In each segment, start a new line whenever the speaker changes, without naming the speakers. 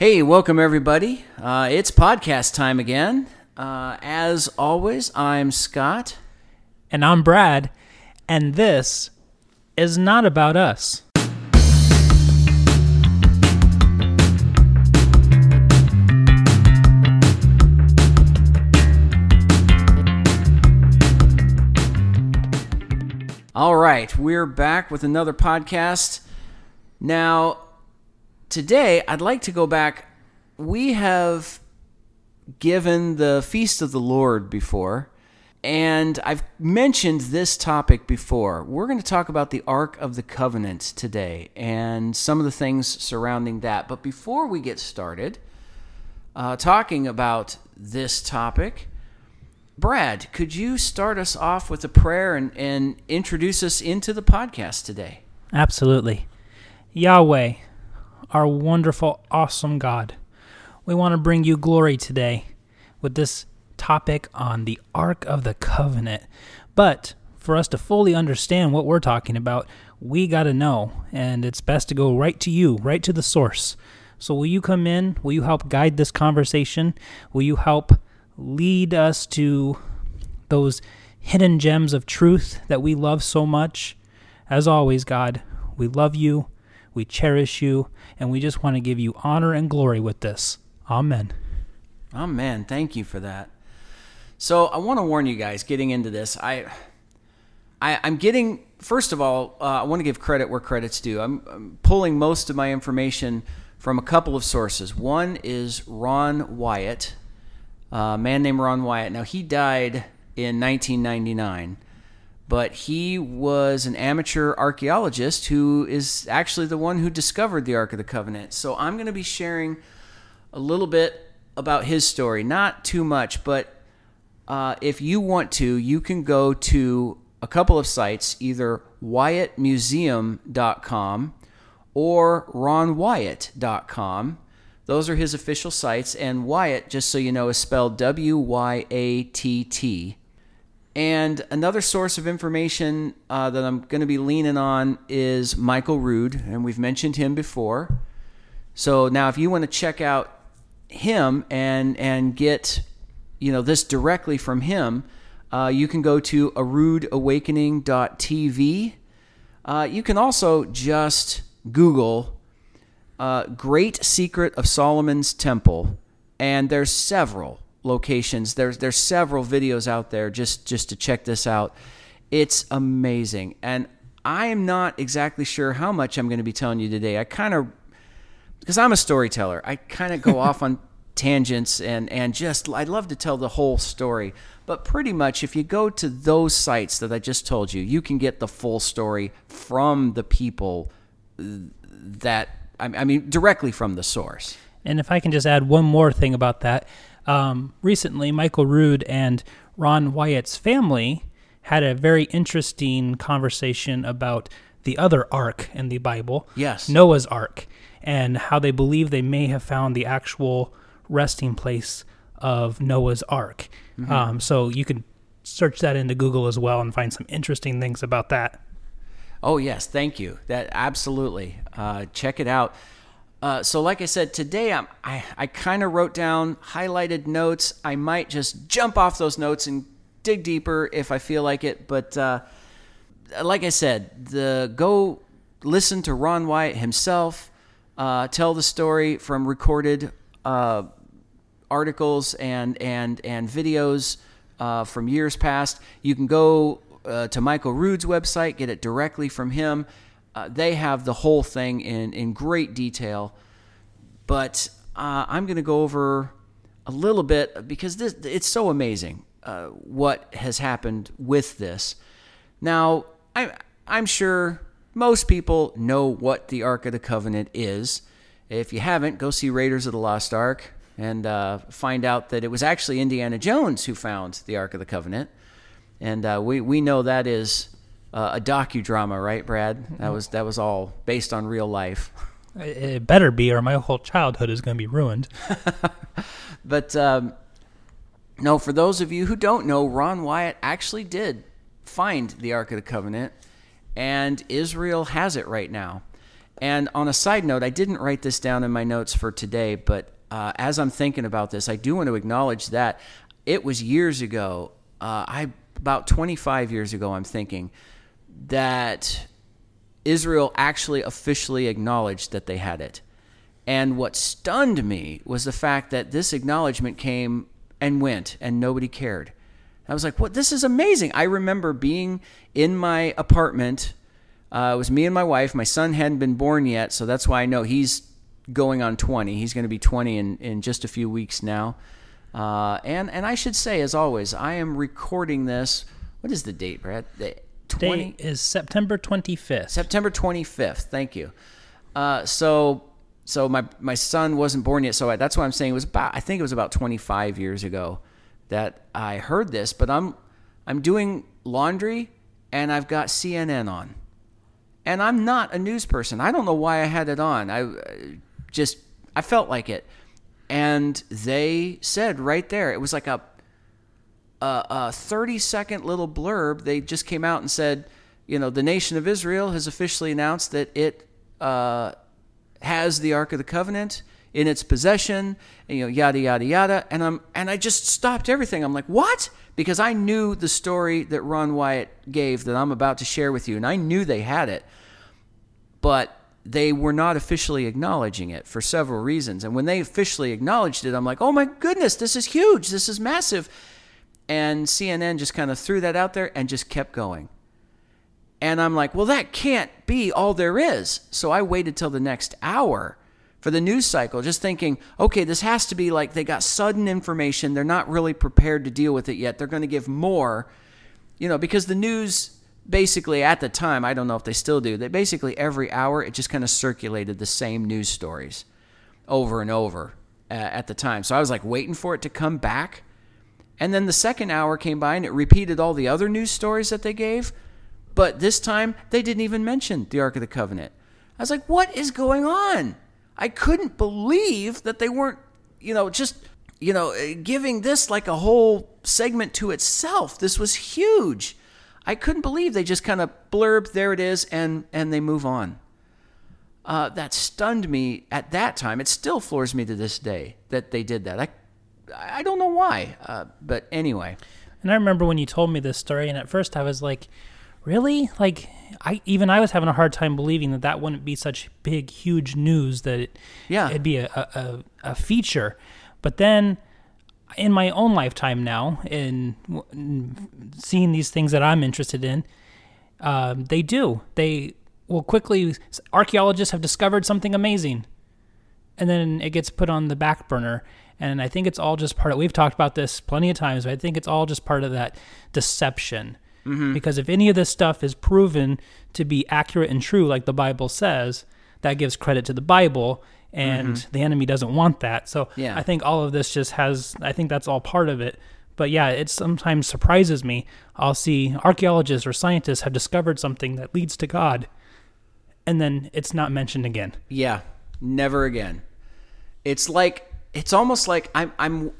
Hey, welcome everybody. Uh, it's podcast time again. Uh, as always, I'm Scott.
And I'm Brad, and this is not about us.
All right, we're back with another podcast. Now, today I'd like to go back. We have given the Feast of the Lord before, and I've mentioned this topic before. We're going to talk about the Ark of the Covenant today and some of the things surrounding that. But before we get started uh, talking about this topic, Brad, could you start us off with a prayer and, and introduce us into the podcast today?
Absolutely. Yahweh, our wonderful, awesome God, we want to bring you glory today with this topic on the Ark of the Covenant. But for us to fully understand what we're talking about, we got to know, and it's best to go right to you, right to the source. So, will you come in? Will you help guide this conversation? Will you help lead us to those hidden gems of truth that we love so much. As always, God, we love you, we cherish you, and we just want to give you honor and glory with this. Amen.
Amen. Thank you for that. So I want to warn you guys getting into this. I, I I'm getting first of all, uh, I want to give credit where credit's due. I'm, I'm pulling most of my information from a couple of sources. One is Ron Wyatt, a man named Ron Wyatt. Now, he died in 1999, but he was an amateur archaeologist who is actually the one who discovered the Ark of the Covenant. So, I'm going to be sharing a little bit about his story. Not too much, but uh, if you want to, you can go to a couple of sites, either WyattMuseum.com or RonWyatt.com those are his official sites, and Wyatt, just so you know, is spelled W Y A T T. And another source of information uh, that I'm going to be leaning on is Michael Rood, and we've mentioned him before. So now, if you want to check out him and and get you know this directly from him, uh, you can go to aroodawakening.tv. Uh, you can also just Google uh, Great Secret of Solomon's Temple, and there's several locations. There's there's several videos out there just just to check this out. It's amazing, and I am not exactly sure how much I'm going to be telling you today. I kind of because I'm a storyteller, I kind of go off on tangents and and just I'd love to tell the whole story. But pretty much, if you go to those sites that I just told you, you can get the full story from the people that I mean, directly from the source.
And if I can just add one more thing about that, um, recently Michael Rood and Ron Wyatt's family had a very interesting conversation about the other ark in the Bible.
Yes.
Noah's Ark, and how they believe they may have found the actual resting place of Noah's Ark. Mm-hmm. Um, so you can search that into Google as well and find some interesting things about that.
Oh yes, thank you. That absolutely. Uh, check it out. Uh, so, like I said, today I'm, I I kind of wrote down highlighted notes. I might just jump off those notes and dig deeper if I feel like it. But uh, like I said, the go listen to Ron Wyatt himself uh, tell the story from recorded uh, articles and and and videos uh, from years past. You can go uh, to Michael Rood's website, get it directly from him. Uh, they have the whole thing in, in great detail. But uh, I'm going to go over a little bit because this, it's so amazing uh, what has happened with this. Now, I, I'm sure most people know what the Ark of the Covenant is. If you haven't, go see Raiders of the Lost Ark and uh, find out that it was actually Indiana Jones who found the Ark of the Covenant and uh, we we know that is uh, a docudrama, right, Brad? That was that was all based on real life.
It better be, or my whole childhood is going to be ruined.
but um, no, for those of you who don't know, Ron Wyatt actually did find the Ark of the Covenant, and Israel has it right now. And on a side note, I didn't write this down in my notes for today, but uh, as I'm thinking about this, I do want to acknowledge that it was years ago. Uh, I about 25 years ago. I'm thinking that Israel actually officially acknowledged that they had it. And what stunned me was the fact that this acknowledgement came and went and nobody cared. I was like, what? This is amazing. I remember being in my apartment. Uh, it was me and my wife. My son hadn't been born yet, so that's why I know he's going on 20. He's going to be 20 in, in just a few weeks now. Uh, and, and I should say, as always, I am recording this. What is the date, Brad? The
20? Date is September 25th.
September 25th. Thank you. Uh, so so my my son wasn't born yet. So I, that's why I'm saying it was about. I think it was about 25 years ago that I heard this. But I'm I'm doing laundry and I've got CNN on, and I'm not a news person. I don't know why I had it on. I just I felt like it, and they said right there it was like a a, a 30 second little blurb. They just came out and said, you know, the nation of Israel has officially announced that it. Uh, has the Ark of the Covenant in its possession, and, you know, yada yada yada. And I'm and I just stopped everything. I'm like, what? Because I knew the story that Ron Wyatt gave that I'm about to share with you, and I knew they had it, but they were not officially acknowledging it for several reasons. And when they officially acknowledged it, I'm like, oh my goodness, this is huge, this is massive. And CNN just kind of threw that out there and just kept going. And I'm like, well, that can't be all there is. So I waited till the next hour for the news cycle, just thinking, okay, this has to be like they got sudden information. They're not really prepared to deal with it yet. They're going to give more, you know, because the news basically at the time, I don't know if they still do, they basically every hour it just kind of circulated the same news stories over and over uh, at the time. So I was like waiting for it to come back. And then the second hour came by and it repeated all the other news stories that they gave. But this time, they didn't even mention the Ark of the Covenant. I was like, what is going on? I couldn't believe that they weren't, you know, just, you know, giving this like a whole segment to itself. This was huge. I couldn't believe they just kind of blurb, there it is, and, and they move on. Uh, that stunned me at that time. It still floors me to this day that they did that. I, I don't know why, uh, but anyway.
And I remember when you told me this story, and at first I was like, really? Like, I even I was having a hard time believing that that wouldn't be such big, huge news that it,
yeah,
it'd be a, a, a feature. But then, in my own lifetime now, in, in seeing these things that I'm interested in, um, they do. They will quickly. Archaeologists have discovered something amazing, and then it gets put on the back burner. And I think it's all just part of. We've talked about this plenty of times, but I think it's all just part of that deception Mm-hmm. Because if any of this stuff is proven to be accurate and true, like the Bible says, that gives credit to the Bible, and mm-hmm. the enemy doesn't want that. So yeah. I think all of this just has, I think that's all part of it. But yeah, it sometimes surprises me. I'll see archaeologists or scientists have discovered something that leads to God, and then it's not mentioned again.
Yeah, never again. It's like, it's almost like I'm, I'm,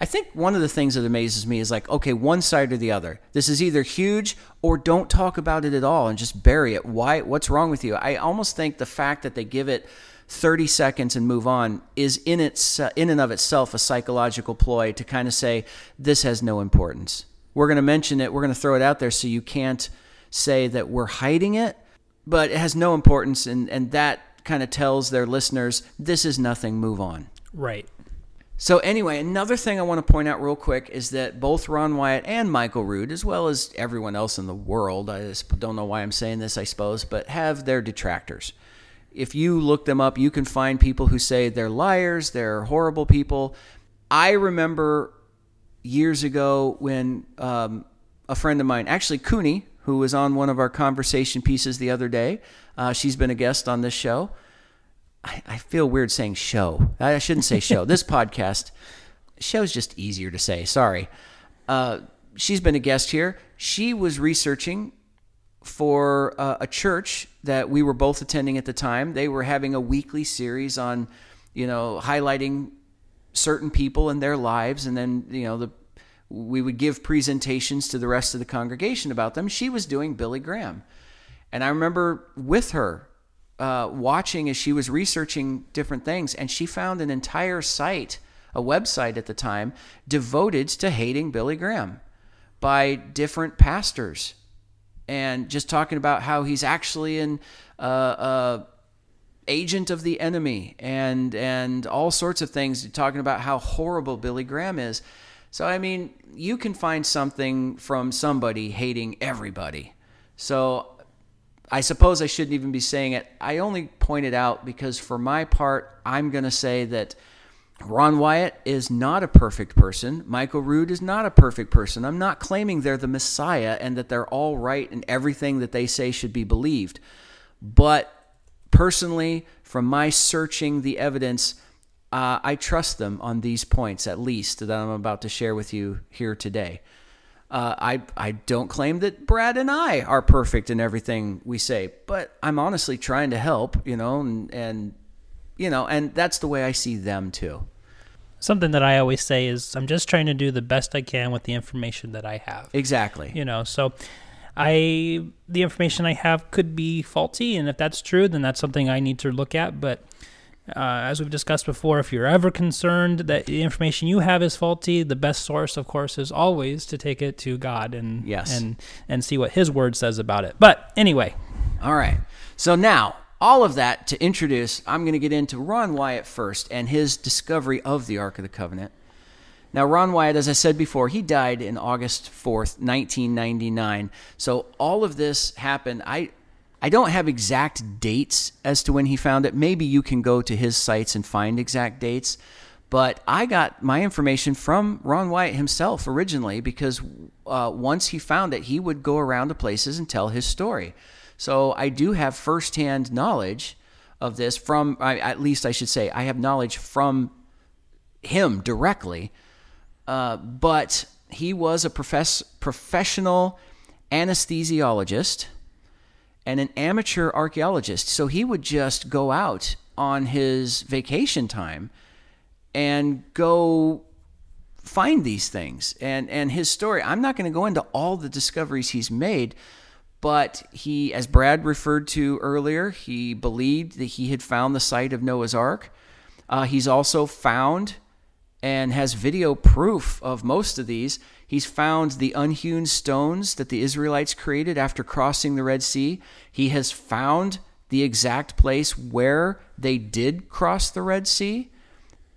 I think one of the things that amazes me is like, okay, one side or the other. This is either huge or don't talk about it at all and just bury it. Why? What's wrong with you? I almost think the fact that they give it 30 seconds and move on is in its uh, in and of itself a psychological ploy to kind of say this has no importance. We're going to mention it. We're going to throw it out there so you can't say that we're hiding it, but it has no importance, and and that kind of tells their listeners this is nothing. Move on.
Right.
So, anyway, another thing I want to point out real quick is that both Ron Wyatt and Michael Rood, as well as everyone else in the world, I don't know why I'm saying this, I suppose, but have their detractors. If you look them up, you can find people who say they're liars, they're horrible people. I remember years ago when um, a friend of mine, actually Cooney, who was on one of our conversation pieces the other day, uh, she's been a guest on this show. I, I feel weird saying show. I shouldn't say show. this podcast, show's just easier to say. Sorry. Uh, she's been a guest here. She was researching for uh, a church that we were both attending at the time. They were having a weekly series on, you know, highlighting certain people and their lives, and then you know the we would give presentations to the rest of the congregation about them. She was doing Billy Graham, and I remember with her uh, watching as she was researching different things, and she found an entire site, a website at the time, devoted to hating Billy Graham by different pastors, and just talking about how he's actually an uh, uh, agent of the enemy, and and all sorts of things, talking about how horrible Billy Graham is. So I mean, you can find something from somebody hating everybody. So I suppose I shouldn't even be saying it. I only point it out because, for my part, I'm going to say that Ron Wyatt is not a perfect person. Michael Rood is not a perfect person. I'm not claiming they're the Messiah and that they're all right and everything that they say should be believed. But personally, from my searching the evidence, uh, I trust them on these points, at least, that I'm about to share with you here today. Uh, I I don't claim that Brad and I are perfect in everything we say, but I'm honestly trying to help, you know, and and you know, and that's the way I see them too.
Something that I always say is I'm just trying to do the best I can with the information that I have.
Exactly.
You know, so I the information I have could be faulty, and if that's true, then that's something I need to look at. But uh, as we've discussed before, if you're ever concerned that the information you have is faulty, the best source, of course, is always to take it to God and
yes.
and and see what His Word says about it. But anyway,
all right. So now, all of that to introduce, I'm going to get into Ron Wyatt first and his discovery of the Ark of the Covenant. Now, Ron Wyatt, as I said before, he died in August 4th, 1999. So all of this happened. I I don't have exact dates as to when he found it. Maybe you can go to his sites and find exact dates. But I got my information from Ron Wyatt himself originally because uh, once he found it, he would go around to places and tell his story. So I do have firsthand knowledge of this from, at least I should say, I have knowledge from him directly. Uh, but he was a profess- professional anesthesiologist and an amateur archaeologist. So he would just go out on his vacation time and go find these things. And and his story, I'm not going to go into all the discoveries he's made, but he as Brad referred to earlier, he believed that he had found the site of Noah's Ark. Uh, he's also found and has video proof of most of these. He's found the unhewn stones that the Israelites created after crossing the Red Sea. He has found the exact place where they did cross the Red Sea.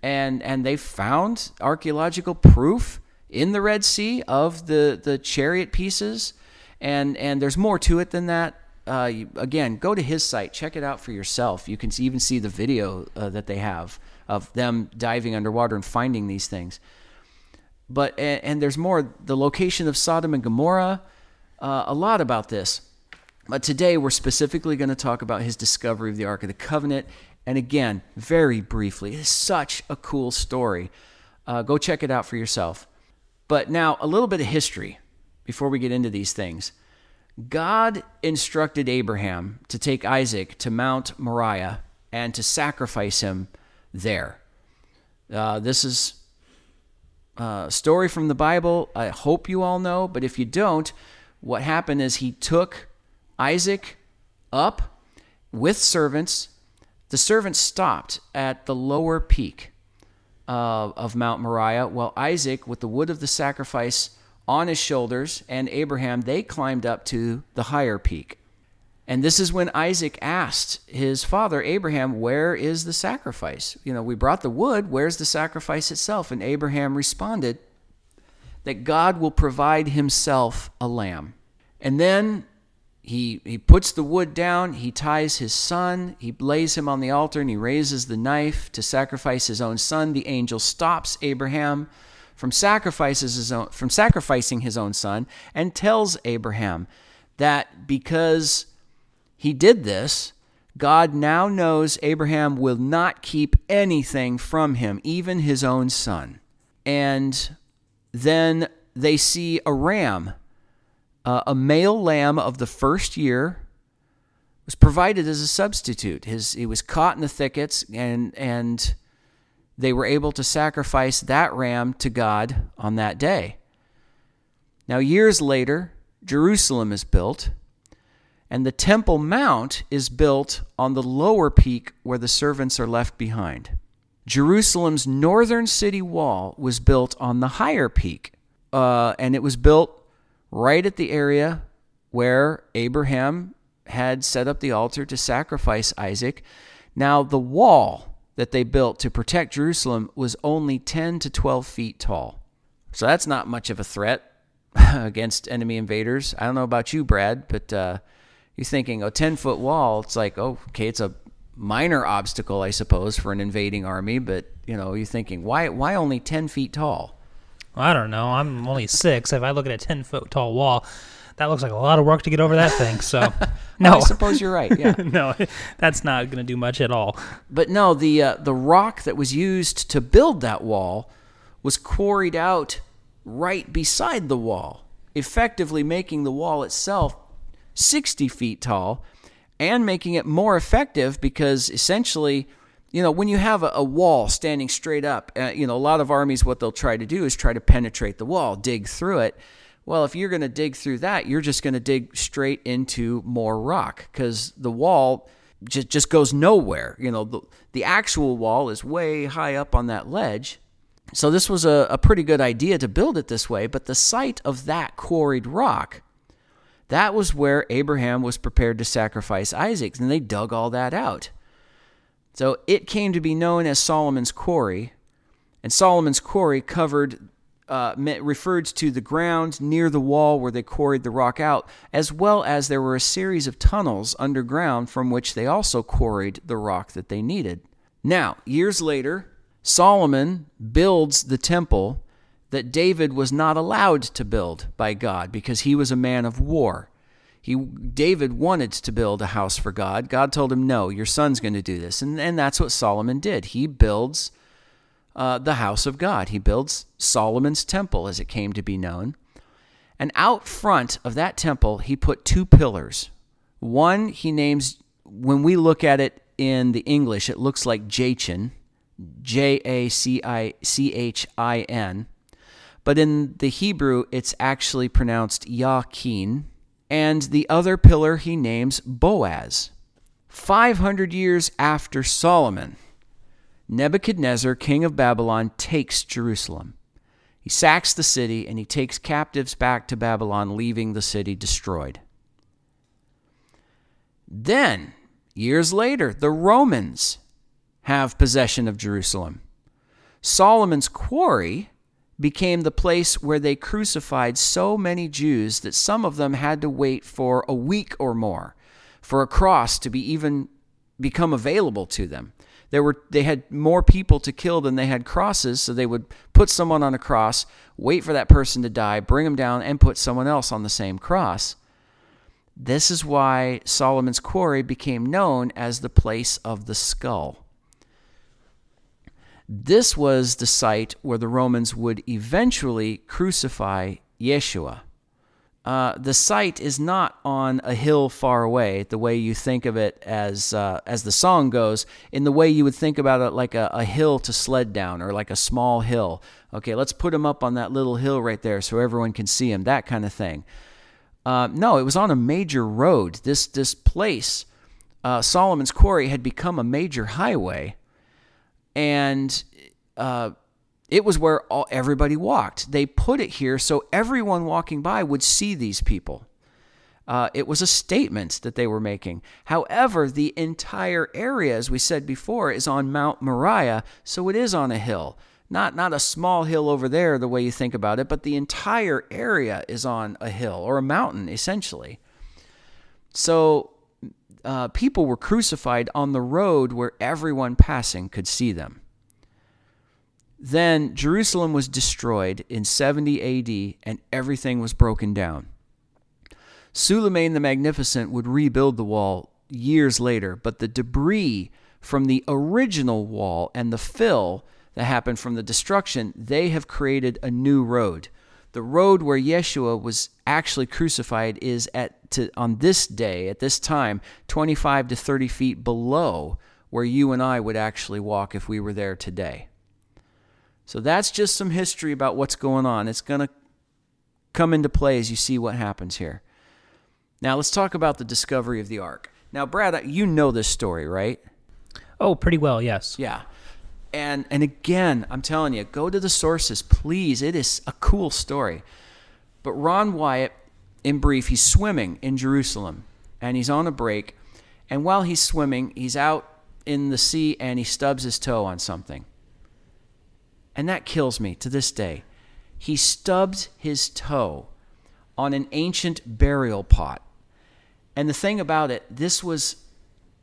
And, and they found archaeological proof in the Red Sea of the, the chariot pieces. And, and there's more to it than that. Uh, again, go to his site, check it out for yourself. You can even see the video uh, that they have of them diving underwater and finding these things but and, and there's more the location of Sodom and Gomorrah, uh, a lot about this. But today we're specifically going to talk about his discovery of the Ark of the Covenant. And again, very briefly, it's such a cool story. Uh, go check it out for yourself. But now, a little bit of history before we get into these things. God instructed Abraham to take Isaac to Mount Moriah and to sacrifice him there. Uh, this is uh, story from the Bible. I hope you all know, but if you don't, what happened is he took Isaac up with servants. The servants stopped at the lower peak uh, of Mount Moriah, while Isaac, with the wood of the sacrifice on his shoulders, and Abraham, they climbed up to the higher peak. And this is when Isaac asked his father Abraham, Where is the sacrifice? You know, we brought the wood, where's the sacrifice itself? And Abraham responded that God will provide himself a lamb. And then he, he puts the wood down, he ties his son, he lays him on the altar, and he raises the knife to sacrifice his own son. The angel stops Abraham from, sacrifices his own, from sacrificing his own son and tells Abraham that because he did this, God now knows Abraham will not keep anything from him, even his own son. And then they see a ram, uh, a male lamb of the first year, was provided as a substitute. His he was caught in the thickets, and and they were able to sacrifice that ram to God on that day. Now, years later, Jerusalem is built And the Temple Mount is built on the lower peak where the servants are left behind. Jerusalem's northern city wall was built on the higher peak, uh, and it was built right at the area where Abraham had set up the altar to sacrifice Isaac. Now, the wall that they built to protect Jerusalem was only 10 to 12 feet tall. So that's not much of a threat against enemy invaders. I don't know about you, Brad, but uh, you're thinking a 10 foot wall, it's like, oh, okay, it's a minor obstacle, I suppose, for an invading army, but you know, you're thinking, why, why only 10 feet tall?
I don't know. I'm only six. If I look at a 10 foot tall wall, that looks like a lot of work to get over that thing. So, no.
I suppose you're right. Yeah.
no, that's not going to do much at all.
But no, the uh, the rock that was used to build that wall was quarried out right beside the wall, effectively making the wall itself 60 feet tall and making it more effective because essentially you know when you have a, a wall standing straight up uh, you know a lot of armies what they'll try to do is try to penetrate the wall dig through it. Well if you're going to dig through that you're just going to dig straight into more rock because the wall just, just goes nowhere. You know the, the actual wall is way high up on that ledge. So this was a, a pretty good idea to build it this way but the site of that quarried rock that was where Abraham was prepared to sacrifice Isaac, and they dug all that out. So it came to be known as Solomon's Quarry, and Solomon's Quarry covered uh, referred to the ground near the wall where they quarried the rock out, as well as there were a series of tunnels underground from which they also quarried the rock that they needed. Now, years later, Solomon builds the temple that David was not allowed to build by God because he was a man of war. He, David wanted to build a house for God. God told him, No, your son's going to do this. And, and that's what Solomon did. He builds uh, the house of God, he builds Solomon's temple, as it came to be known. And out front of that temple, he put two pillars. One he names, when we look at it in the English, it looks like Jachin, J A C I C H I N. But in the Hebrew, it's actually pronounced Yakin. And the other pillar he names Boaz. 500 years after Solomon, Nebuchadnezzar, king of Babylon, takes Jerusalem. He sacks the city and he takes captives back to Babylon, leaving the city destroyed. Then, years later, the Romans have possession of Jerusalem. Solomon's quarry became the place where they crucified so many Jews that some of them had to wait for a week or more for a cross to be even become available to them. There were they had more people to kill than they had crosses, so they would put someone on a cross, wait for that person to die, bring them down and put someone else on the same cross. This is why Solomon's quarry became known as the place of the skull. This was the site where the Romans would eventually crucify Yeshua. Uh, the site is not on a hill far away, the way you think of it as uh, as the song goes, in the way you would think about it like a, a hill to sled down or like a small hill. Okay, let's put him up on that little hill right there so everyone can see him, that kind of thing. Uh, no, it was on a major road. This this place, uh, Solomon's Quarry, had become a major highway and uh, it was where all, everybody walked. They put it here so everyone walking by would see these people. Uh, it was a statement that they were making. However, the entire area, as we said before, is on Mount Moriah, so it is on a hill. Not, not a small hill over there, the way you think about it, but the entire area is on a hill or a mountain, essentially. So uh, people were crucified on the road where everyone passing could see them. Then Jerusalem was destroyed in 70 AD and everything was broken down. Suleiman the Magnificent would rebuild the wall years later, but the debris from the original wall and the fill that happened from the destruction, they have created a new road. The road where Yeshua was actually crucified is at to, on this day, at this time, 25 to 30 feet below where you and I would actually walk if we were there today. So that's just some history about what's going on. It's going to come into play as you see what happens here. Now let's talk about the discovery of the ark. Now, Brad, you know this story, right?
Oh, pretty well, yes.
Yeah. And and again, I'm telling you, go to the sources, please. It is a cool story. But Ron Wyatt, in brief, he's swimming in Jerusalem and he's on a break. And while he's swimming, he's out in the sea and he stubs his toe on something. And that kills me to this day. He stubbed his toe on an ancient burial pot. And the thing about it, this was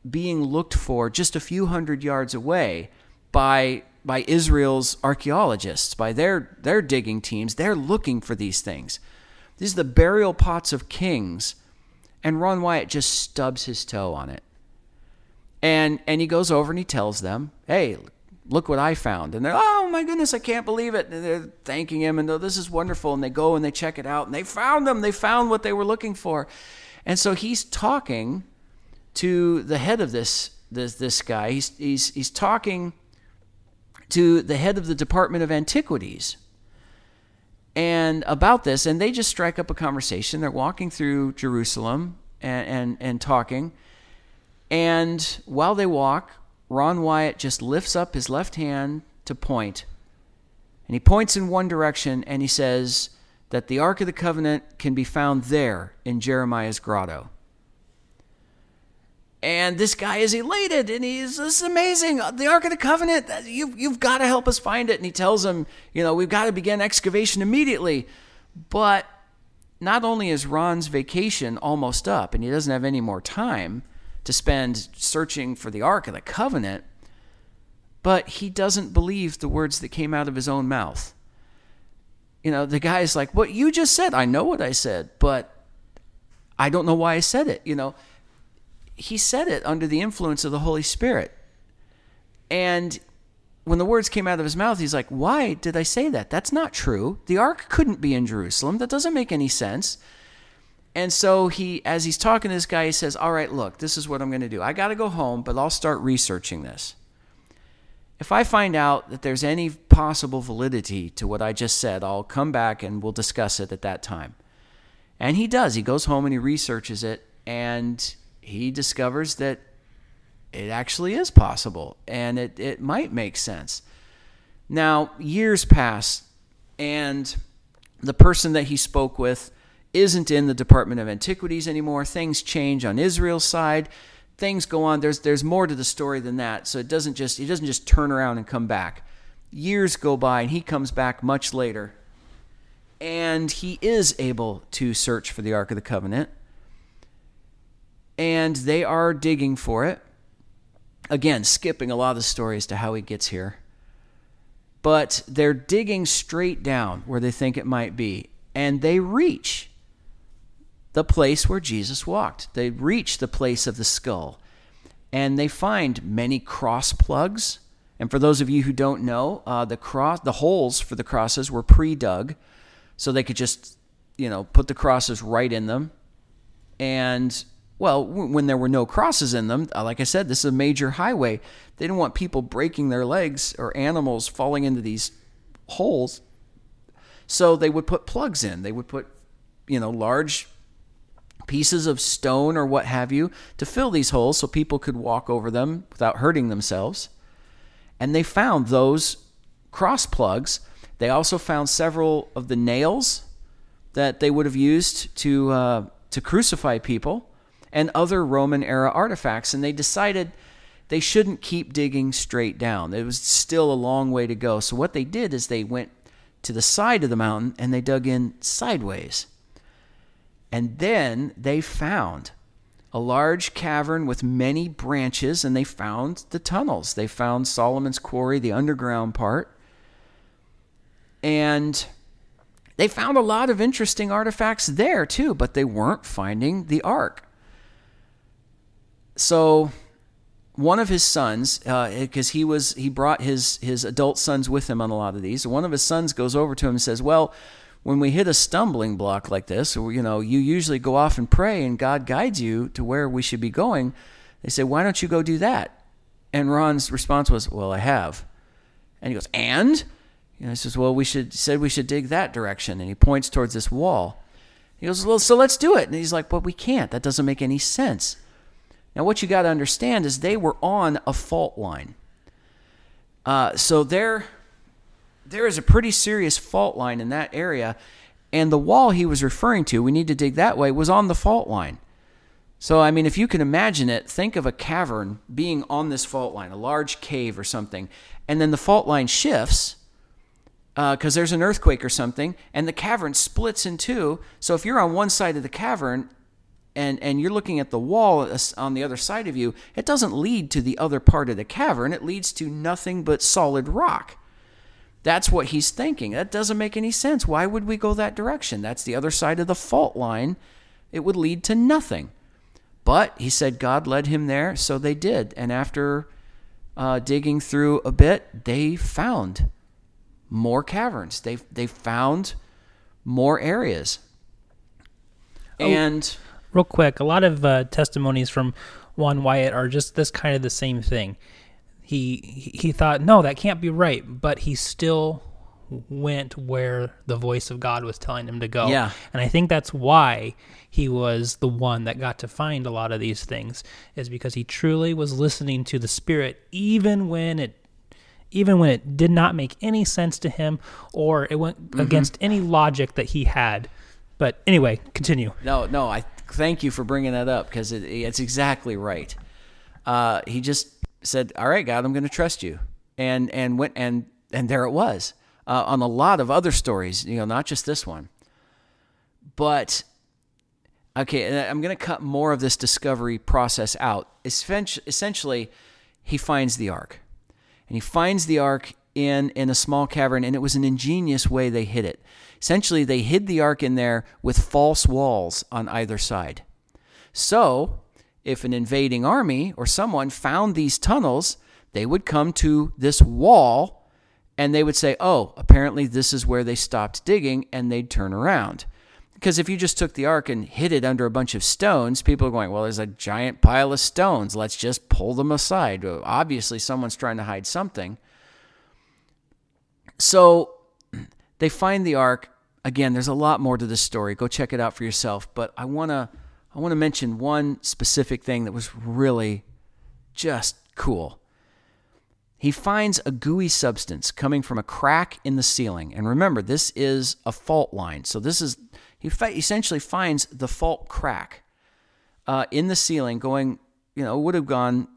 being looked for just a few hundred yards away by by Israel's archaeologists, by their their digging teams. They're looking for these things. These are the burial pots of kings, and Ron Wyatt just stubs his toe on it. And and he goes over and he tells them, "Hey, look what I found." And they're, "Oh my goodness, I can't believe it!" And they're thanking him, and oh, this is wonderful. And they go and they check it out, and they found them. They found what they were looking for. And so he's talking to the head of this this this guy. He's he's he's talking to the head of the Department of Antiquities and about this, and they just strike up a conversation. They're walking through Jerusalem and and, and talking. And while they walk, Ron Wyatt just lifts up his left hand to point, and he points in one direction and he says that the Ark of the Covenant can be found there in Jeremiah's grotto. And this guy is elated and he's this is amazing. The Ark of the Covenant, You've you've got to help us find it. And he tells him, you know, we've got to begin excavation immediately. But not only is Ron's vacation almost up and he doesn't have any more time to spend searching for the Ark of the Covenant, but he doesn't believe the words that came out of his own mouth. You know, the guy's like, What you just said, I know what I said, but I don't know why I said it. You know, he said it under the influence of the Holy Spirit. And when the words came out of his mouth, he's like, Why did I say that? That's not true. The ark couldn't be in Jerusalem. That doesn't make any sense. And so he, as he's talking to this guy, he says, All right, look, this is what I'm going to do. I got to go home, but I'll start researching this. If I find out that there's any possible validity to what I just said, I'll come back and we'll discuss it at that time. And he does. He goes home and he researches it, and he discovers that it actually is possible and it, it might make sense. Now, years pass, and the person that he spoke with isn't in the Department of Antiquities anymore. Things change on Israel's side. Things go on. There's there's more to the story than that. So it doesn't just he doesn't just turn around and come back. Years go by and he comes back much later. And he is able to search for the Ark of the Covenant and they are digging for it. Again, skipping a lot of the stories to how he gets here. But they're digging straight down where they think it might be, and they reach the place where Jesus walked. They reach the place of the skull, and they find many cross plugs. And for those of you who don't know, uh, the cross, the holes for the crosses were pre-dug, so they could just, you know, put the crosses right in them. And well, when there were no crosses in them, uh, like I said, this is a major highway. They didn't want people breaking their legs or animals falling into these holes. So they would put plugs in. They would put, you know, large pieces of stone or what have you to fill these holes so people could walk over them without hurting themselves. And they found those cross plugs. They also found several of the nails that they would have used to uh, to crucify people and other Roman era artifacts. And they decided they shouldn't keep digging straight down. It was still a long way to go. So what they did is they went to the side of the mountain and they dug in sideways. And then they found a large cavern with many branches and they found the tunnels. They found Solomon's quarry, the underground part. And they found a lot of interesting artifacts there too, but they weren't finding the ark so one of his sons, because uh, he was he brought his his adult sons with him on a lot of these. One of his sons goes over to him and says, "Well." When we hit a stumbling block like this, or, you know, you usually go off and pray, and God guides you to where we should be going. They say, "Why don't you go do that?" And Ron's response was, "Well, I have." And he goes, "And?" You know, he says, "Well, we should said we should dig that direction." And he points towards this wall. He goes, Well, so let's do it. And he's like, But we can't. That doesn't make any sense. Now, what you got to understand is they were on a fault line. Uh, so there, there is a pretty serious fault line in that area. And the wall he was referring to, we need to dig that way, was on the fault line. So, I mean, if you can imagine it, think of a cavern being on this fault line, a large cave or something, and then the fault line shifts because uh, there's an earthquake or something, and the cavern splits in two. So, if you're on one side of the cavern and, and you're looking at the wall on the other side of you, it doesn't lead to the other part of the cavern, it leads to nothing but solid rock. That's what he's thinking. That doesn't make any sense. Why would we go that direction? That's the other side of the fault line. It would lead to nothing. But he said God led him there, so they did. And after uh, digging through a bit, they found more caverns. They they found more areas. Oh, and
oh, real quick, a lot of uh, testimonies from Ron Wyatt are just this kind of the same thing. He he thought, no, that can't be right, but he still went where the voice of God was telling him to go.
Yeah.
And I think that's why he was the one that got to find a lot of these things is because he truly was listening to the spirit even when it even when it did not make any sense to him or it went mm-hmm. against any logic that he had. But anyway, continue.
No, no, I thank you for bringing that up because it, it's exactly right. Uh, he just said, "All right, God, I'm going to trust you," and and went and and there it was uh, on a lot of other stories, you know, not just this one. But okay, I'm going to cut more of this discovery process out. Essentially, he finds the ark, and he finds the ark in in a small cavern, and it was an ingenious way they hid it. Essentially, they hid the ark in there with false walls on either side. So, if an invading army or someone found these tunnels, they would come to this wall and they would say, oh, apparently this is where they stopped digging, and they'd turn around. Because if you just took the ark and hid it under a bunch of stones, people are going, well, there's a giant pile of stones. Let's just pull them aside. Obviously, someone's trying to hide something. So they find the ark. Again, there's a lot more to this story. Go check it out for yourself. But I want to I want to mention one specific thing that was really just cool he finds a gooey substance coming from a crack in the ceiling. And remember, this is a fault line. So this is he essentially finds the fault crack uh, in the ceiling going, you know, would have gone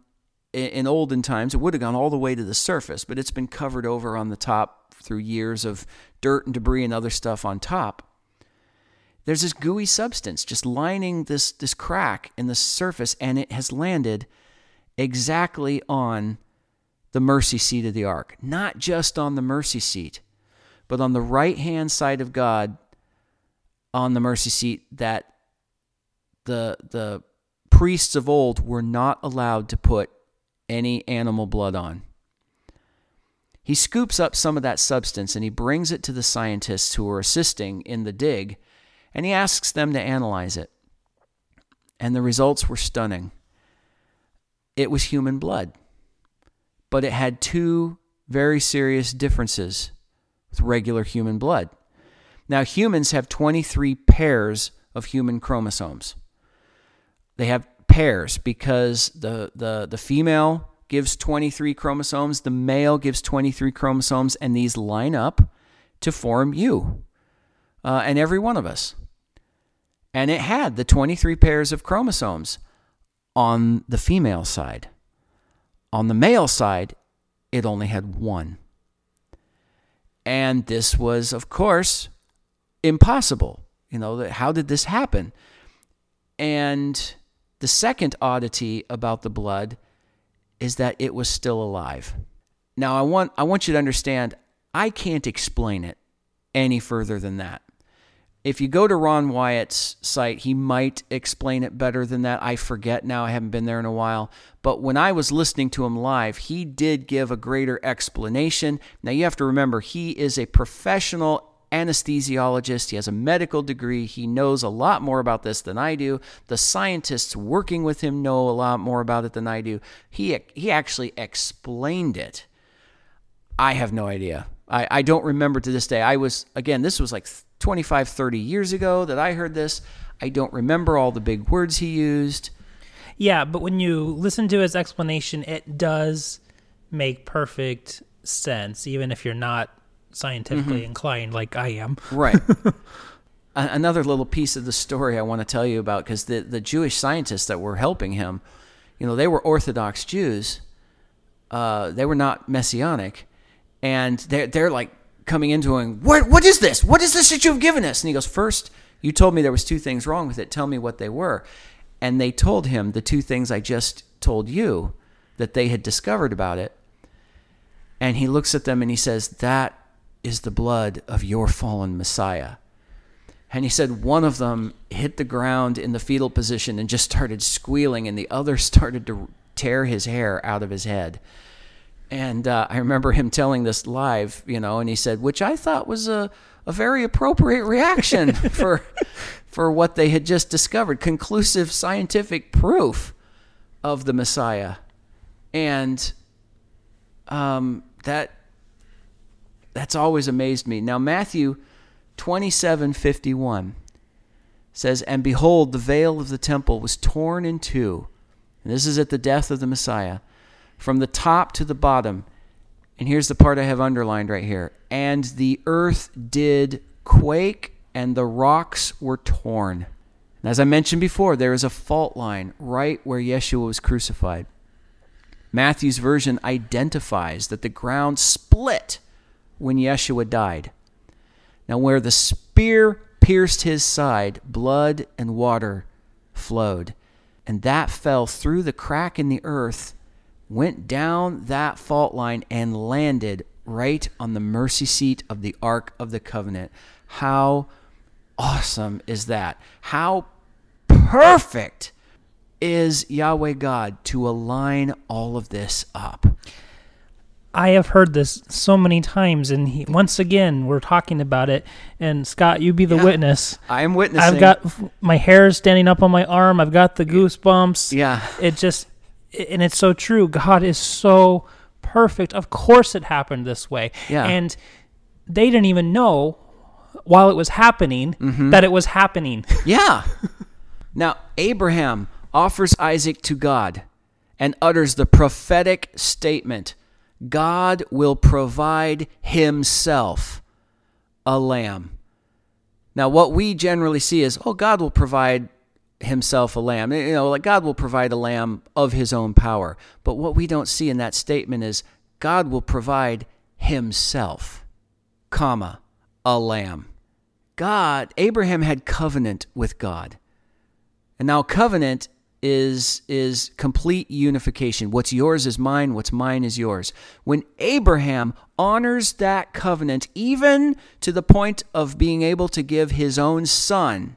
in olden times, it would have gone all the way to the surface, but it's been covered over on the top through years of dirt and debris and other stuff on top. There's this gooey substance just lining this, this crack in the surface, and it has landed exactly on the mercy seat of the ark. Not just on the mercy seat, but on the right hand side of God on the mercy seat that the the priests of old were not allowed to put any animal blood on. He scoops up some of that substance and he brings it to the scientists who are assisting in the dig and he asks them to analyze it. And the results were stunning. It was human blood but it had two very serious differences with regular human blood. Now, humans have 23 pairs of human chromosomes. They have pairs because the, the, the female gives 23 chromosomes, the male gives 23 chromosomes, and these line up to form you uh, and every one of us. And it had the 23 pairs of chromosomes on the female side. On the male side, it only had one. And this was, of course, impossible. You know, how did this happen? And the second oddity about the blood is that it was still alive. Now, I want, I want you to understand, I can't explain it any further than that if you go to Ron Wyatt's site, he might explain it better than that. I forget now. I haven't been there in a while. But when I was listening to him live, he did give a greater explanation. Now, you have to remember, he is a professional anesthesiologist. He has a medical degree. He knows a lot more about this than I do. The scientists working with him know a lot more about it than I do. He, he actually explained it. I have no idea. I, I don't remember to this day. I was, again, this was like 25, 30 years ago that I heard this. I don't remember all the big words he used.
Yeah, but when you listen to his explanation, it does make perfect sense, even if you're not scientifically
Mm-hmm.
inclined like I am.
Right. Another little piece of the story I want to tell you about because the, the Jewish scientists that were helping him, you know, they were Orthodox Jews. Uh, they were not messianic, and they're they're like coming into him. What what is this? What is this that you've given us? And he goes, first, you told me there was two things wrong with it. Tell me what they were. And they told him the two things I just told you that they had discovered about it. And he looks at them and he says, That is the blood of your fallen Messiah. And he said one of them hit the ground in the fetal position and just started squealing, and the other started to tear his hair out of his head. And uh, I remember him telling this live, you know, and he said, which I thought was a, a very appropriate reaction for for what they had just discovered, conclusive scientific proof of the Messiah, and um, that that's always amazed me. Now Matthew twenty seven fifty one says, And behold, the veil of the temple was torn in two. And this is at the death of the Messiah, from the top to the bottom. And here's the part I have underlined right here. And the earth did quake, and the rocks were torn. And as I mentioned before, there is a fault line right where Yeshua was crucified. Matthew's version identifies that the ground split when Yeshua died. Now, where the spear pierced his side, blood and water flowed. And that fell through the crack in the earth, went down that fault line, and landed right on the mercy seat of the Ark of the Covenant. How awesome is that? How perfect is Yahweh God to align all of this up?
I have heard this so many times, and he, once again, we're talking about it. And Scott, you be the
Yeah.
witness.
I am witnessing.
I've got f- my hair standing up on my arm. I've got the goosebumps.
Yeah.
It just, and it's so true. God is so perfect. Of course, it happened this way.
Yeah.
And they didn't even know while it was happening
Mm-hmm.
that it was happening.
Yeah. now, Abraham offers Isaac to God and utters the prophetic statement God will provide himself a lamb. Now, what we generally see is, oh, God will provide himself a lamb. You know, like God will provide a lamb of his own power. But what we don't see in that statement is God will provide himself, comma, a lamb. God, Abraham had covenant with God. And now covenant is is complete unification. What's yours is mine, what's mine is yours. When Abraham honors that covenant even to the point of being able to give his own son,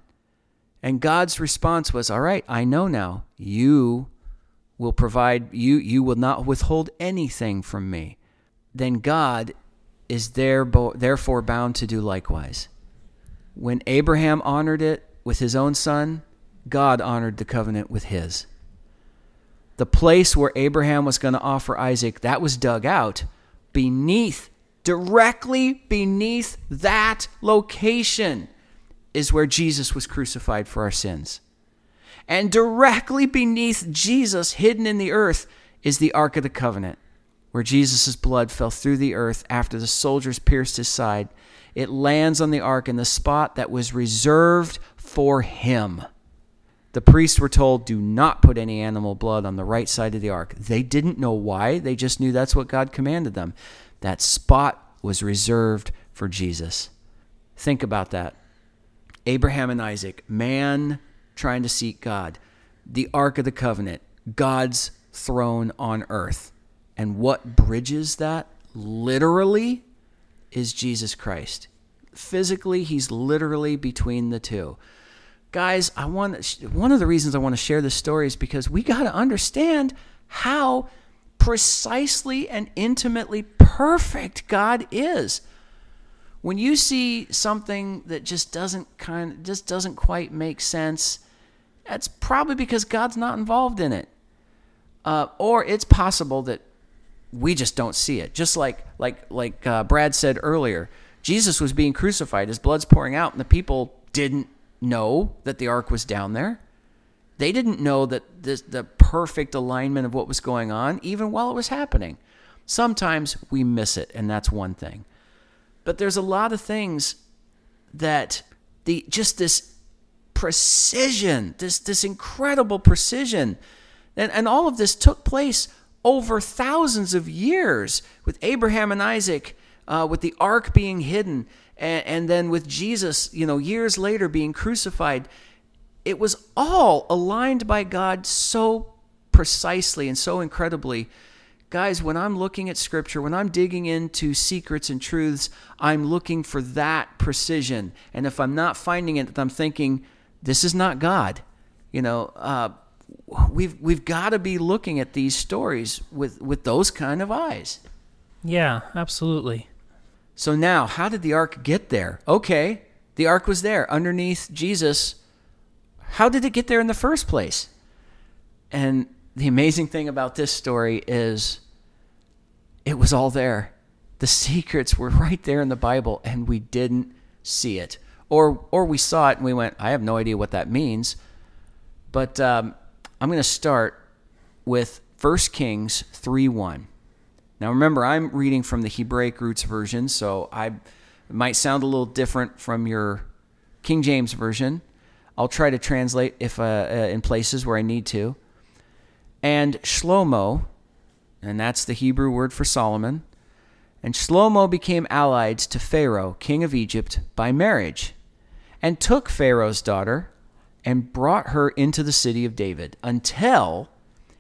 and God's response was, "All right, I know now. You will provide you you will not withhold anything from me." Then God is there therefore bound to do likewise. When Abraham honored it with his own son, God honored the covenant with his. The place where Abraham was going to offer Isaac, that was dug out beneath, directly beneath that location is where Jesus was crucified for our sins. And directly beneath Jesus, hidden in the earth, is the Ark of the Covenant, where Jesus' blood fell through the earth after the soldiers pierced his side. It lands on the ark in the spot that was reserved for him. The priests were told, do not put any animal blood on the right side of the ark. They didn't know why, they just knew that's what God commanded them. That spot was reserved for Jesus. Think about that. Abraham and Isaac, man trying to seek God, the Ark of the Covenant, God's throne on earth. And what bridges that literally is Jesus Christ. Physically, he's literally between the two. Guys, I want one of the reasons I want to share this story is because we got to understand how precisely and intimately perfect God is. When you see something that just doesn't kind just doesn't quite make sense, that's probably because God's not involved in it. Uh, or it's possible that we just don't see it. Just like like like uh, Brad said earlier, Jesus was being crucified, his blood's pouring out, and the people didn't know that the ark was down there. They didn't know that this, the perfect alignment of what was going on, even while it was happening. Sometimes we miss it, and that's one thing. But there's a lot of things that the just this precision, this this incredible precision, and, and all of this took place over thousands of years with Abraham and Isaac, uh, with the ark being hidden, and, and then with Jesus, you know, years later being crucified. It was all aligned by God so precisely and so incredibly. Guys, when I'm looking at scripture, when I'm digging into secrets and truths, I'm looking for that precision. And if I'm not finding it, I'm thinking, this is not God. You know, uh, we've we've got to be looking at these stories with with those kind of eyes.
Yeah, absolutely.
So now, how did the ark get there? Okay, the ark was there underneath Jesus. How did it get there in the first place? And the amazing thing about this story is it was all there. The secrets were right there in the Bible and we didn't see it. Or or we saw it and we went, I have no idea what that means. But um, I'm going to start with 1 Kings 3 1. Now remember, I'm reading from the Hebraic Roots version, so I might sound a little different from your King James version. I'll try to translate if uh, uh, in places where I need to. And Shlomo, and that's the Hebrew word for Solomon, and Shlomo became allied to Pharaoh, king of Egypt, by marriage, and took Pharaoh's daughter and brought her into the city of David until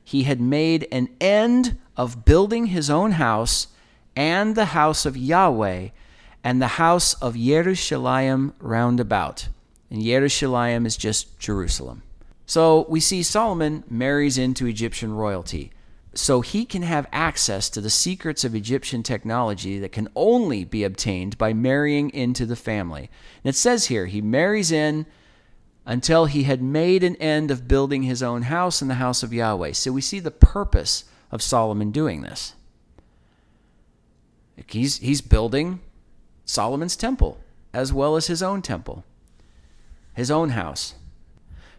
he had made an end of building his own house and the house of Yahweh and the house of Jerusalem round about. And Jerusalem is just Jerusalem. So we see Solomon marries into Egyptian royalty. So he can have access to the secrets of Egyptian technology that can only be obtained by marrying into the family. And it says here, he marries in until he had made an end of building his own house and the house of Yahweh. So we see the purpose of Solomon doing this. He's, he's building Solomon's temple as well as his own temple, his own house.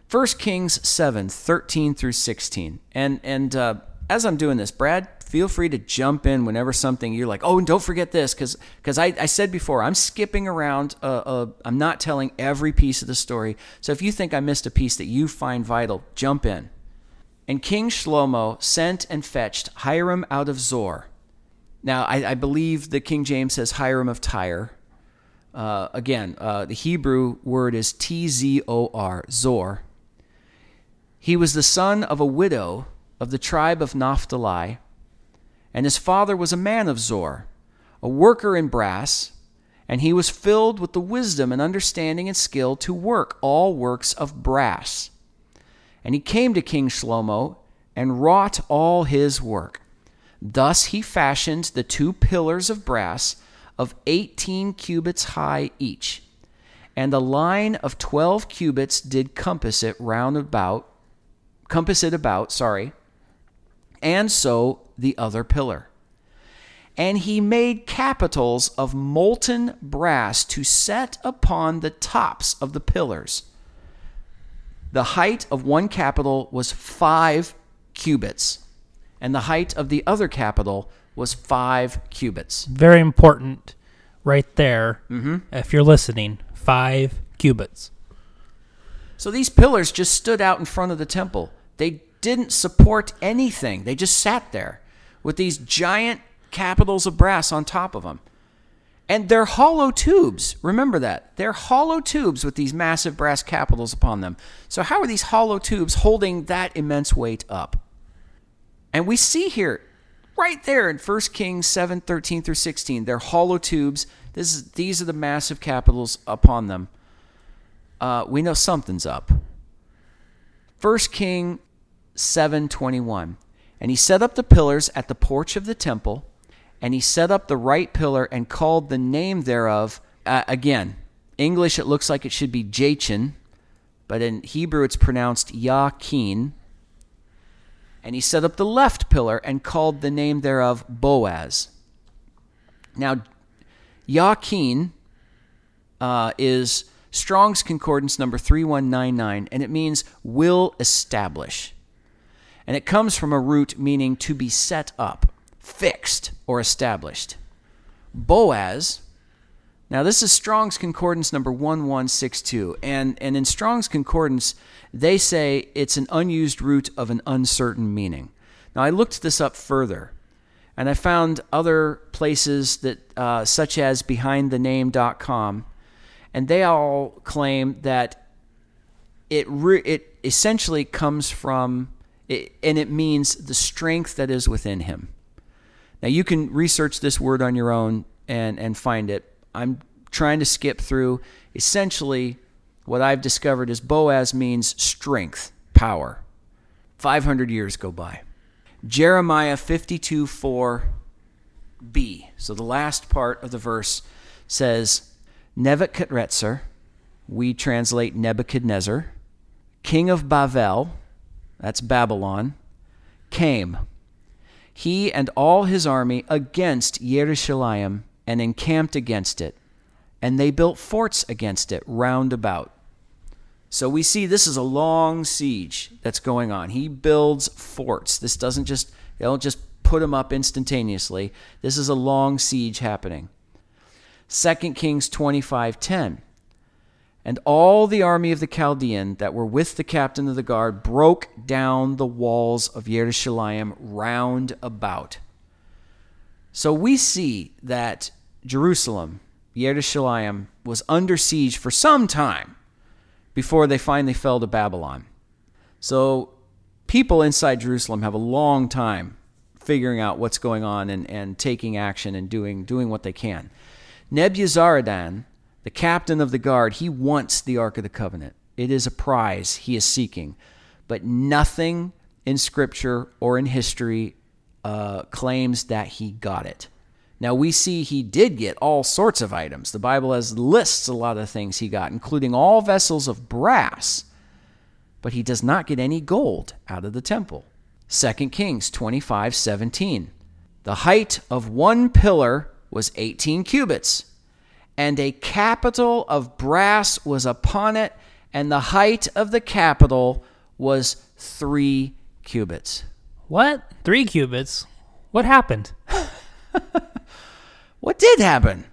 1 Kings 7 13 through 16. And, and uh, as I'm doing this, Brad, feel free to jump in whenever something you're like, oh, and don't forget this, because because I, I said before, I'm skipping around. Uh, uh, I'm not telling every piece of the story. So if you think I missed a piece that you find vital, jump in. And King Shlomo sent and fetched Hiram out of Zor. Now, I, I believe the King James says Hiram of Tyre. Uh, again, uh, the Hebrew word is T Z O R, Zor. He was the son of a widow of the tribe of Naphtali and his father was a man of Zor, a worker in brass, and he was filled with the wisdom and understanding and skill to work all works of brass. And he came to King Shlomo and wrought all his work. Thus he fashioned the two pillars of brass of eighteen cubits high each, and a line of twelve cubits did compass it round about, compass it about, sorry, and so the other pillar. And he made capitals of molten brass to set upon the tops of the pillars. The height of one capital was five cubits, and the height of the other capital was five cubits.
Very important right there. Mm-hmm. If you're listening, five cubits.
So these pillars just stood out in front of the temple. They didn't support anything, they just sat there with these giant capitals of brass on top of them. And they're hollow tubes. Remember that. They're hollow tubes with these massive brass capitals upon them. So, how are these hollow tubes holding that immense weight up? And we see here, right there in 1 Kings 7 13 through 16, they're hollow tubes. This is, these are the massive capitals upon them. Uh, we know something's up. 1 King 7:21. And he set up the pillars at the porch of the temple, and he set up the right pillar and called the name thereof uh, again. English it looks like it should be Jachin, but in Hebrew it's pronounced Yakin. And he set up the left pillar and called the name thereof Boaz. Now, Yakin uh, is Strong's Concordance number 3199, and it means will establish. And it comes from a root meaning to be set up, fixed, or established. Boaz, now this is Strong's Concordance number 1162, and, and in Strong's Concordance, they say it's an unused root of an uncertain meaning. Now I looked this up further, and I found other places that, uh, such as BehindTheName.com, and they all claim that it re- it essentially comes from it, and it means the strength that is within him. Now you can research this word on your own and and find it. I'm trying to skip through. Essentially, what I've discovered is Boaz means strength, power. 500 years go by. Jeremiah 52 4b. So the last part of the verse says, Nebuchadrezzar, we translate Nebuchadnezzar, king of Bavel, that's Babylon, came, he and all his army, against Jerusalem and encamped against it, and they built forts against it round about. So we see this is a long siege that's going on. He builds forts. This doesn't just, they don't just put them up instantaneously. This is a long siege happening. 2 Kings 25:10. And all the army of the Chaldean that were with the captain of the guard broke down the walls of Jerusalem round about. So we see that Jerusalem, Jerusalem, was under siege for some time before they finally fell to Babylon. So people inside Jerusalem have a long time figuring out what's going on and, and taking action and doing, doing what they can. Nebuzaradan, the captain of the guard, he wants the Ark of the Covenant. It is a prize he is seeking. But nothing in Scripture or in history uh, claims that he got it. Now, we see he did get all sorts of items. The Bible has lists a lot of things he got, including all vessels of brass, but he does not get any gold out of the temple. 2 Kings 25 17. The height of one pillar was 18 cubits, and a capital of brass was upon it, and the height of the capital was three cubits.
What? Three cubits? What happened?
What did happen?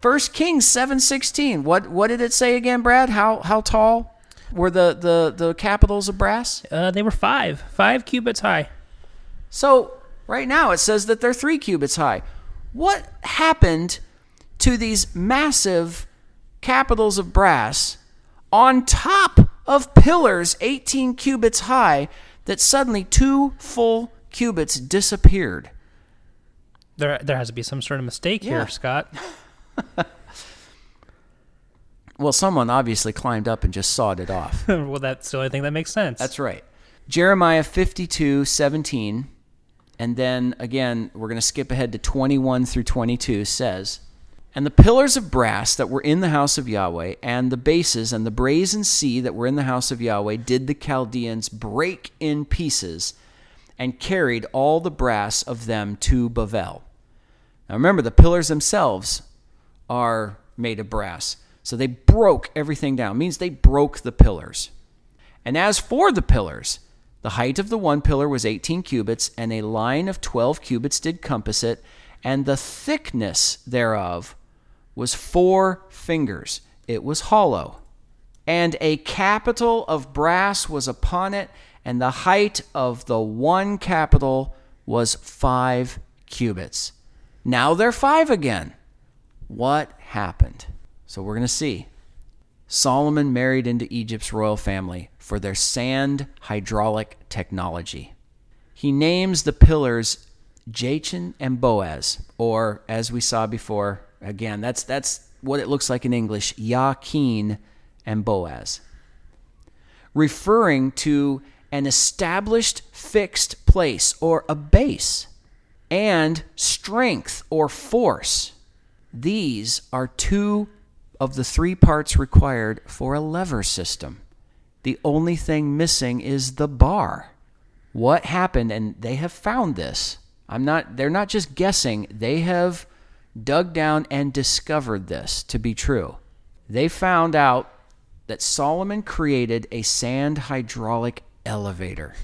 First Kings seven sixteen. What what did it say again, Brad? How how tall were the the the capitals of brass?
Uh, they were five, five cubits high.
So right now it says that they're three cubits high. What happened to these massive capitals of brass on top of pillars 18 cubits high that suddenly two full cubits disappeared?
There, there has to be some sort of mistake
Yeah.
here, Scott.
Well, someone obviously climbed up and just sawed it off.
well, that's the only thing that makes sense.
That's right. Jeremiah 52, 17, and then again, we're going to skip ahead to 21 through 22, says, And the pillars of brass that were in the house of Yahweh, and the bases and the brazen sea that were in the house of Yahweh, did the Chaldeans break in pieces and carried all the brass of them to Bavel. Now remember, the pillars themselves are made of brass. So they broke everything down. It means they broke the pillars. And as for the pillars, the height of the one pillar was 18 cubits, and a line of 12 cubits did compass it, and the thickness thereof was four fingers. It was hollow. And a capital of brass was upon it, and the height of the one capital was five cubits. Now they're five again. What happened? So we're going to see. Solomon married into Egypt's royal family for their sand hydraulic technology. He names the pillars Jachin and Boaz, or as we saw before, again, that's that's what it looks like in English, Yakin and Boaz. Referring to an established fixed place or a base and strength or force. These are two of the three parts required for a lever system. The only thing missing is the bar. What happened and they have found this. I'm not they're not just guessing. They have dug down and discovered this to be true. They found out that Solomon created a sand hydraulic elevator,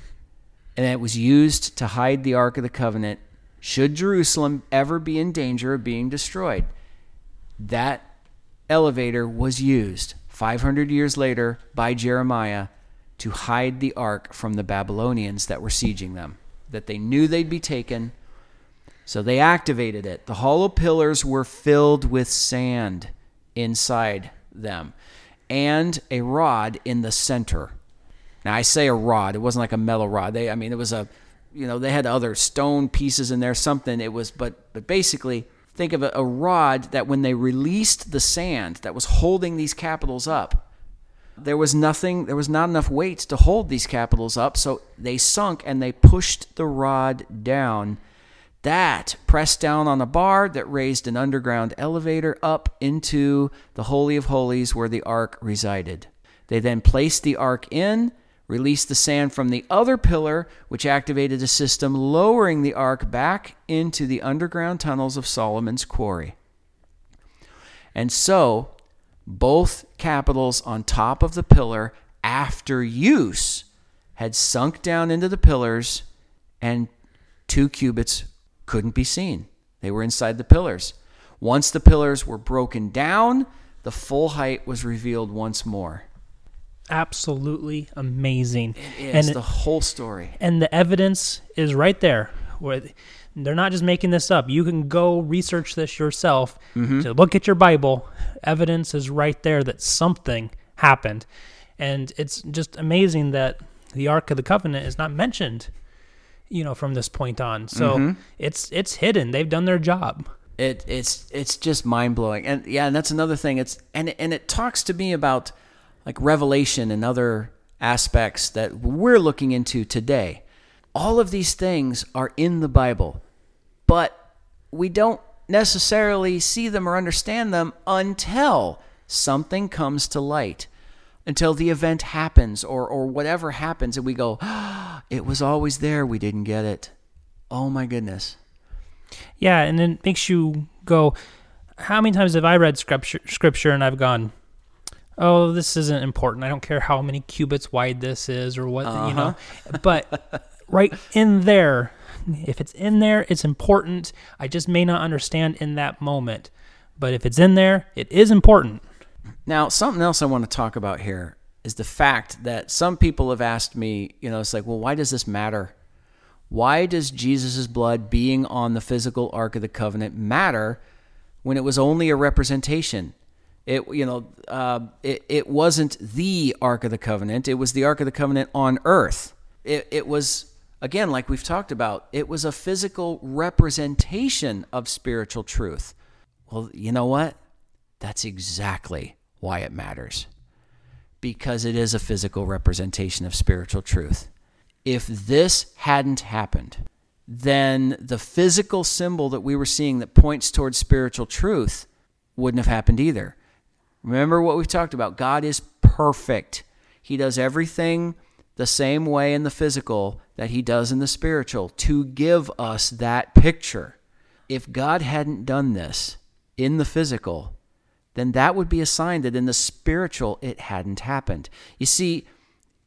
and it was used to hide the Ark of the Covenant should Jerusalem ever be in danger of being destroyed. That elevator was used 500 years later by Jeremiah to hide the ark from the Babylonians that were sieging them, that they knew they'd be taken. So they activated it. The hollow pillars were filled with sand inside them and a rod in the center. Now I say a rod, it wasn't like a metal rod. They I mean it was a you know, they had other stone pieces in there something it was but but basically think of a, a rod that when they released the sand that was holding these capitals up there was nothing there was not enough weight to hold these capitals up so they sunk and they pushed the rod down that pressed down on a bar that raised an underground elevator up into the holy of holies where the ark resided they then placed the ark in released the sand from the other pillar, which activated a system lowering the ark back into the underground tunnels of Solomon's quarry. And so, both capitals on top of the pillar, after use, had sunk down into the pillars, and two cubits couldn't be seen. They were inside the pillars. Once the pillars were broken down, the full height was revealed once more
absolutely amazing.
It is and the whole story.
And the evidence is right there. Where they're not just making this up. You can go research this yourself. Mm-hmm. To look at your Bible, evidence is right there that something happened. And it's just amazing that the Ark of the Covenant is not mentioned, you know, from this point on. So mm-hmm. it's it's hidden. They've done their job.
It it's it's just mind blowing. And yeah, and that's another thing. It's and and it talks to me about like Revelation and other aspects that we're looking into today. All of these things are in the Bible, but we don't necessarily see them or understand them until something comes to light, until the event happens or, or whatever happens, and we go, oh, it was always there, we didn't get it. Oh my goodness.
Yeah, and then it makes you go, how many times have I read scripture, scripture and I've gone, oh, this isn't important. I don't care how many cubits wide this is or what, uh-huh. you know. Uh-huh. But right in there, if it's in there, it's important. I just may not understand in that moment. But if it's in there, it is important.
Now, something else I want to talk about here is the fact that some people have asked me, you know, it's like, well, why does this matter? Why does Jesus' blood being on the physical Ark of the Covenant matter when it was only a representation? It you know uh, it it wasn't the Ark of the Covenant. It was the Ark of the Covenant on earth. It it was again like we've talked about. It was a physical representation of spiritual truth. Well, you know what? That's exactly why it matters. Because it is a physical representation of spiritual truth. If this hadn't happened, then the physical symbol that we were seeing that points towards spiritual truth wouldn't have happened either. Remember what we've talked about. God is perfect. He does everything the same way in the physical that he does in the spiritual to give us that picture. If God hadn't done this in the physical, then that would be a sign that in the spiritual it hadn't happened. You see,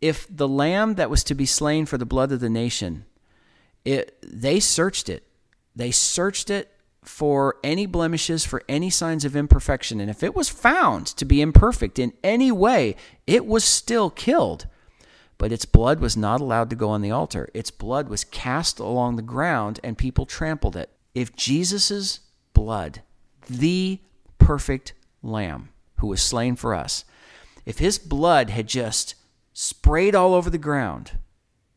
if the lamb that was to be slain for the blood of the nation, it, they searched it. They searched it for any blemishes, for any signs of imperfection. And if it was found to be imperfect in any way, it was still killed. But its blood was not allowed to go on the altar. Its blood was cast along the ground and people trampled it. If Jesus' blood, the perfect lamb who was slain for us, if his blood had just sprayed all over the ground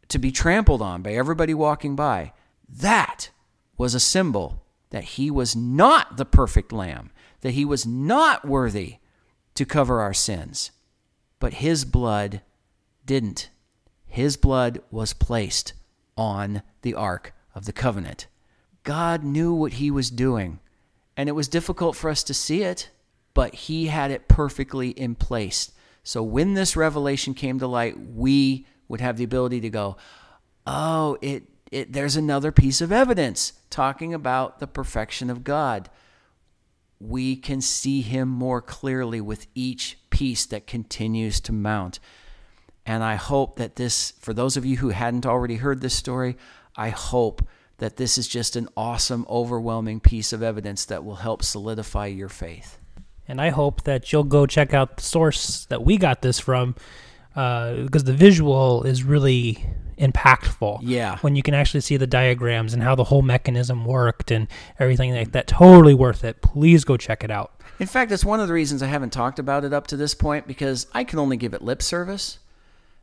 to be trampled on by everybody walking by, that was a symbol that he was not the perfect lamb, that he was not worthy to cover our sins. But his blood didn't. His blood was placed on the Ark of the Covenant. God knew what he was doing, and it was difficult for us to see it, but he had it perfectly in place. So when this revelation came to light, we would have the ability to go, oh, it it, there's another piece of evidence talking about the perfection of God. we can see him more clearly with each piece that continues to mount. And I hope that this, for those of you who hadn't already heard this story, I hope that this is just an awesome, overwhelming piece of evidence that will help solidify your faith.
And I hope that you'll go check out the source that we got this from uh, because the visual is really impactful.
Yeah.
When you can actually see the diagrams and how the whole mechanism worked and everything like that, totally worth it. Please go check it out.
In fact, it's one of the reasons I haven't talked about it up to this point because I can only give it lip service.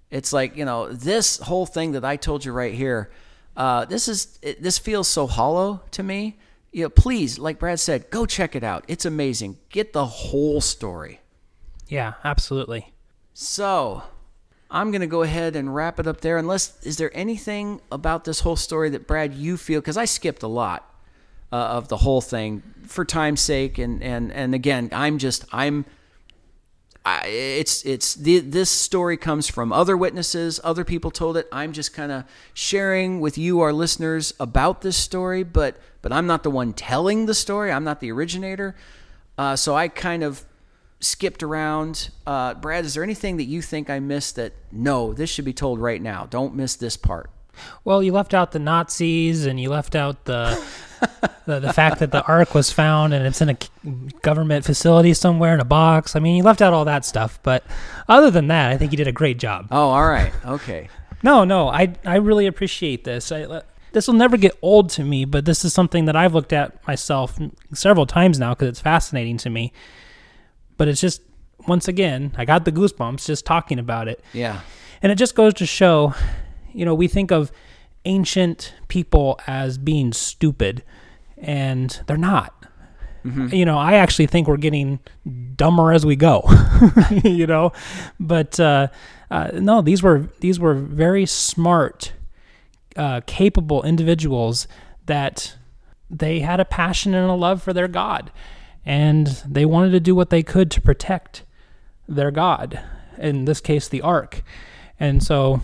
It's like, you know, this whole thing that I told you right here, uh, this is it, this feels so hollow to me. You know, please, like Brad said, go check it out. It's amazing. Get the whole story.
Yeah, absolutely.
So, I'm going to go ahead and wrap it up there. Unless, is there anything about this whole story that Brad you feel? Because I skipped a lot uh, of the whole thing for time's sake, and and and again, I'm just I'm. I, it's it's the, this story comes from other witnesses, other people told it. I'm just kind of sharing with you, our listeners, about this story, but but I'm not the one telling the story. I'm not the originator, uh, so I kind of skipped around. Uh, Brad, is there anything that you think I missed that no, this should be told right now? Don't miss this part.
Well, you left out the Nazis and you left out the the, the fact that the Ark was found and it's in a government facility somewhere in a box. I mean, you left out all that stuff, but other than that, I think you did a great job.
Oh, all right. Okay.
No, no, I I really appreciate this. I, this will never get old to me, but this is something that I've looked at myself several times now because it's fascinating to me. But it's just once again, I got the goosebumps just talking about it.
Yeah.
And it just goes to show, you know, we think of ancient people as being stupid, and they're not. Mm-hmm. You know, I actually think we're getting dumber as we go. you know, but uh, uh, no, these were these were very smart, uh, capable individuals that they had a passion and a love for their God, and they wanted to do what they could to protect their God. In this case, the Ark, and so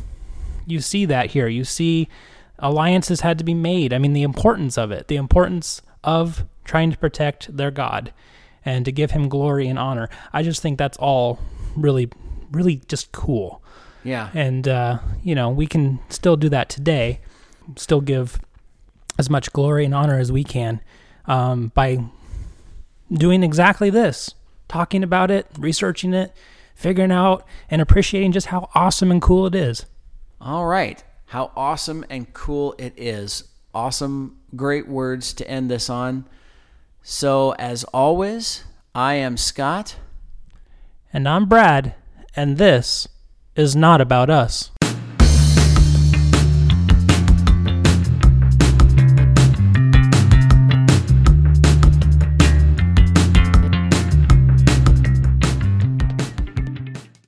you see that here. You see alliances had to be made. I mean, the importance of it, the importance of trying to protect their God and to give him glory and honor. I just think that's all really, really just cool.
Yeah.
And, uh, you know, we can still do that today, still give as much glory and honor as we can um, by doing exactly this talking about it, researching it, figuring out, and appreciating just how awesome and cool it is.
All right. How awesome and cool it is. Awesome, great words to end this on. So, as always, I am Scott.
And I'm Brad, and this is not about us.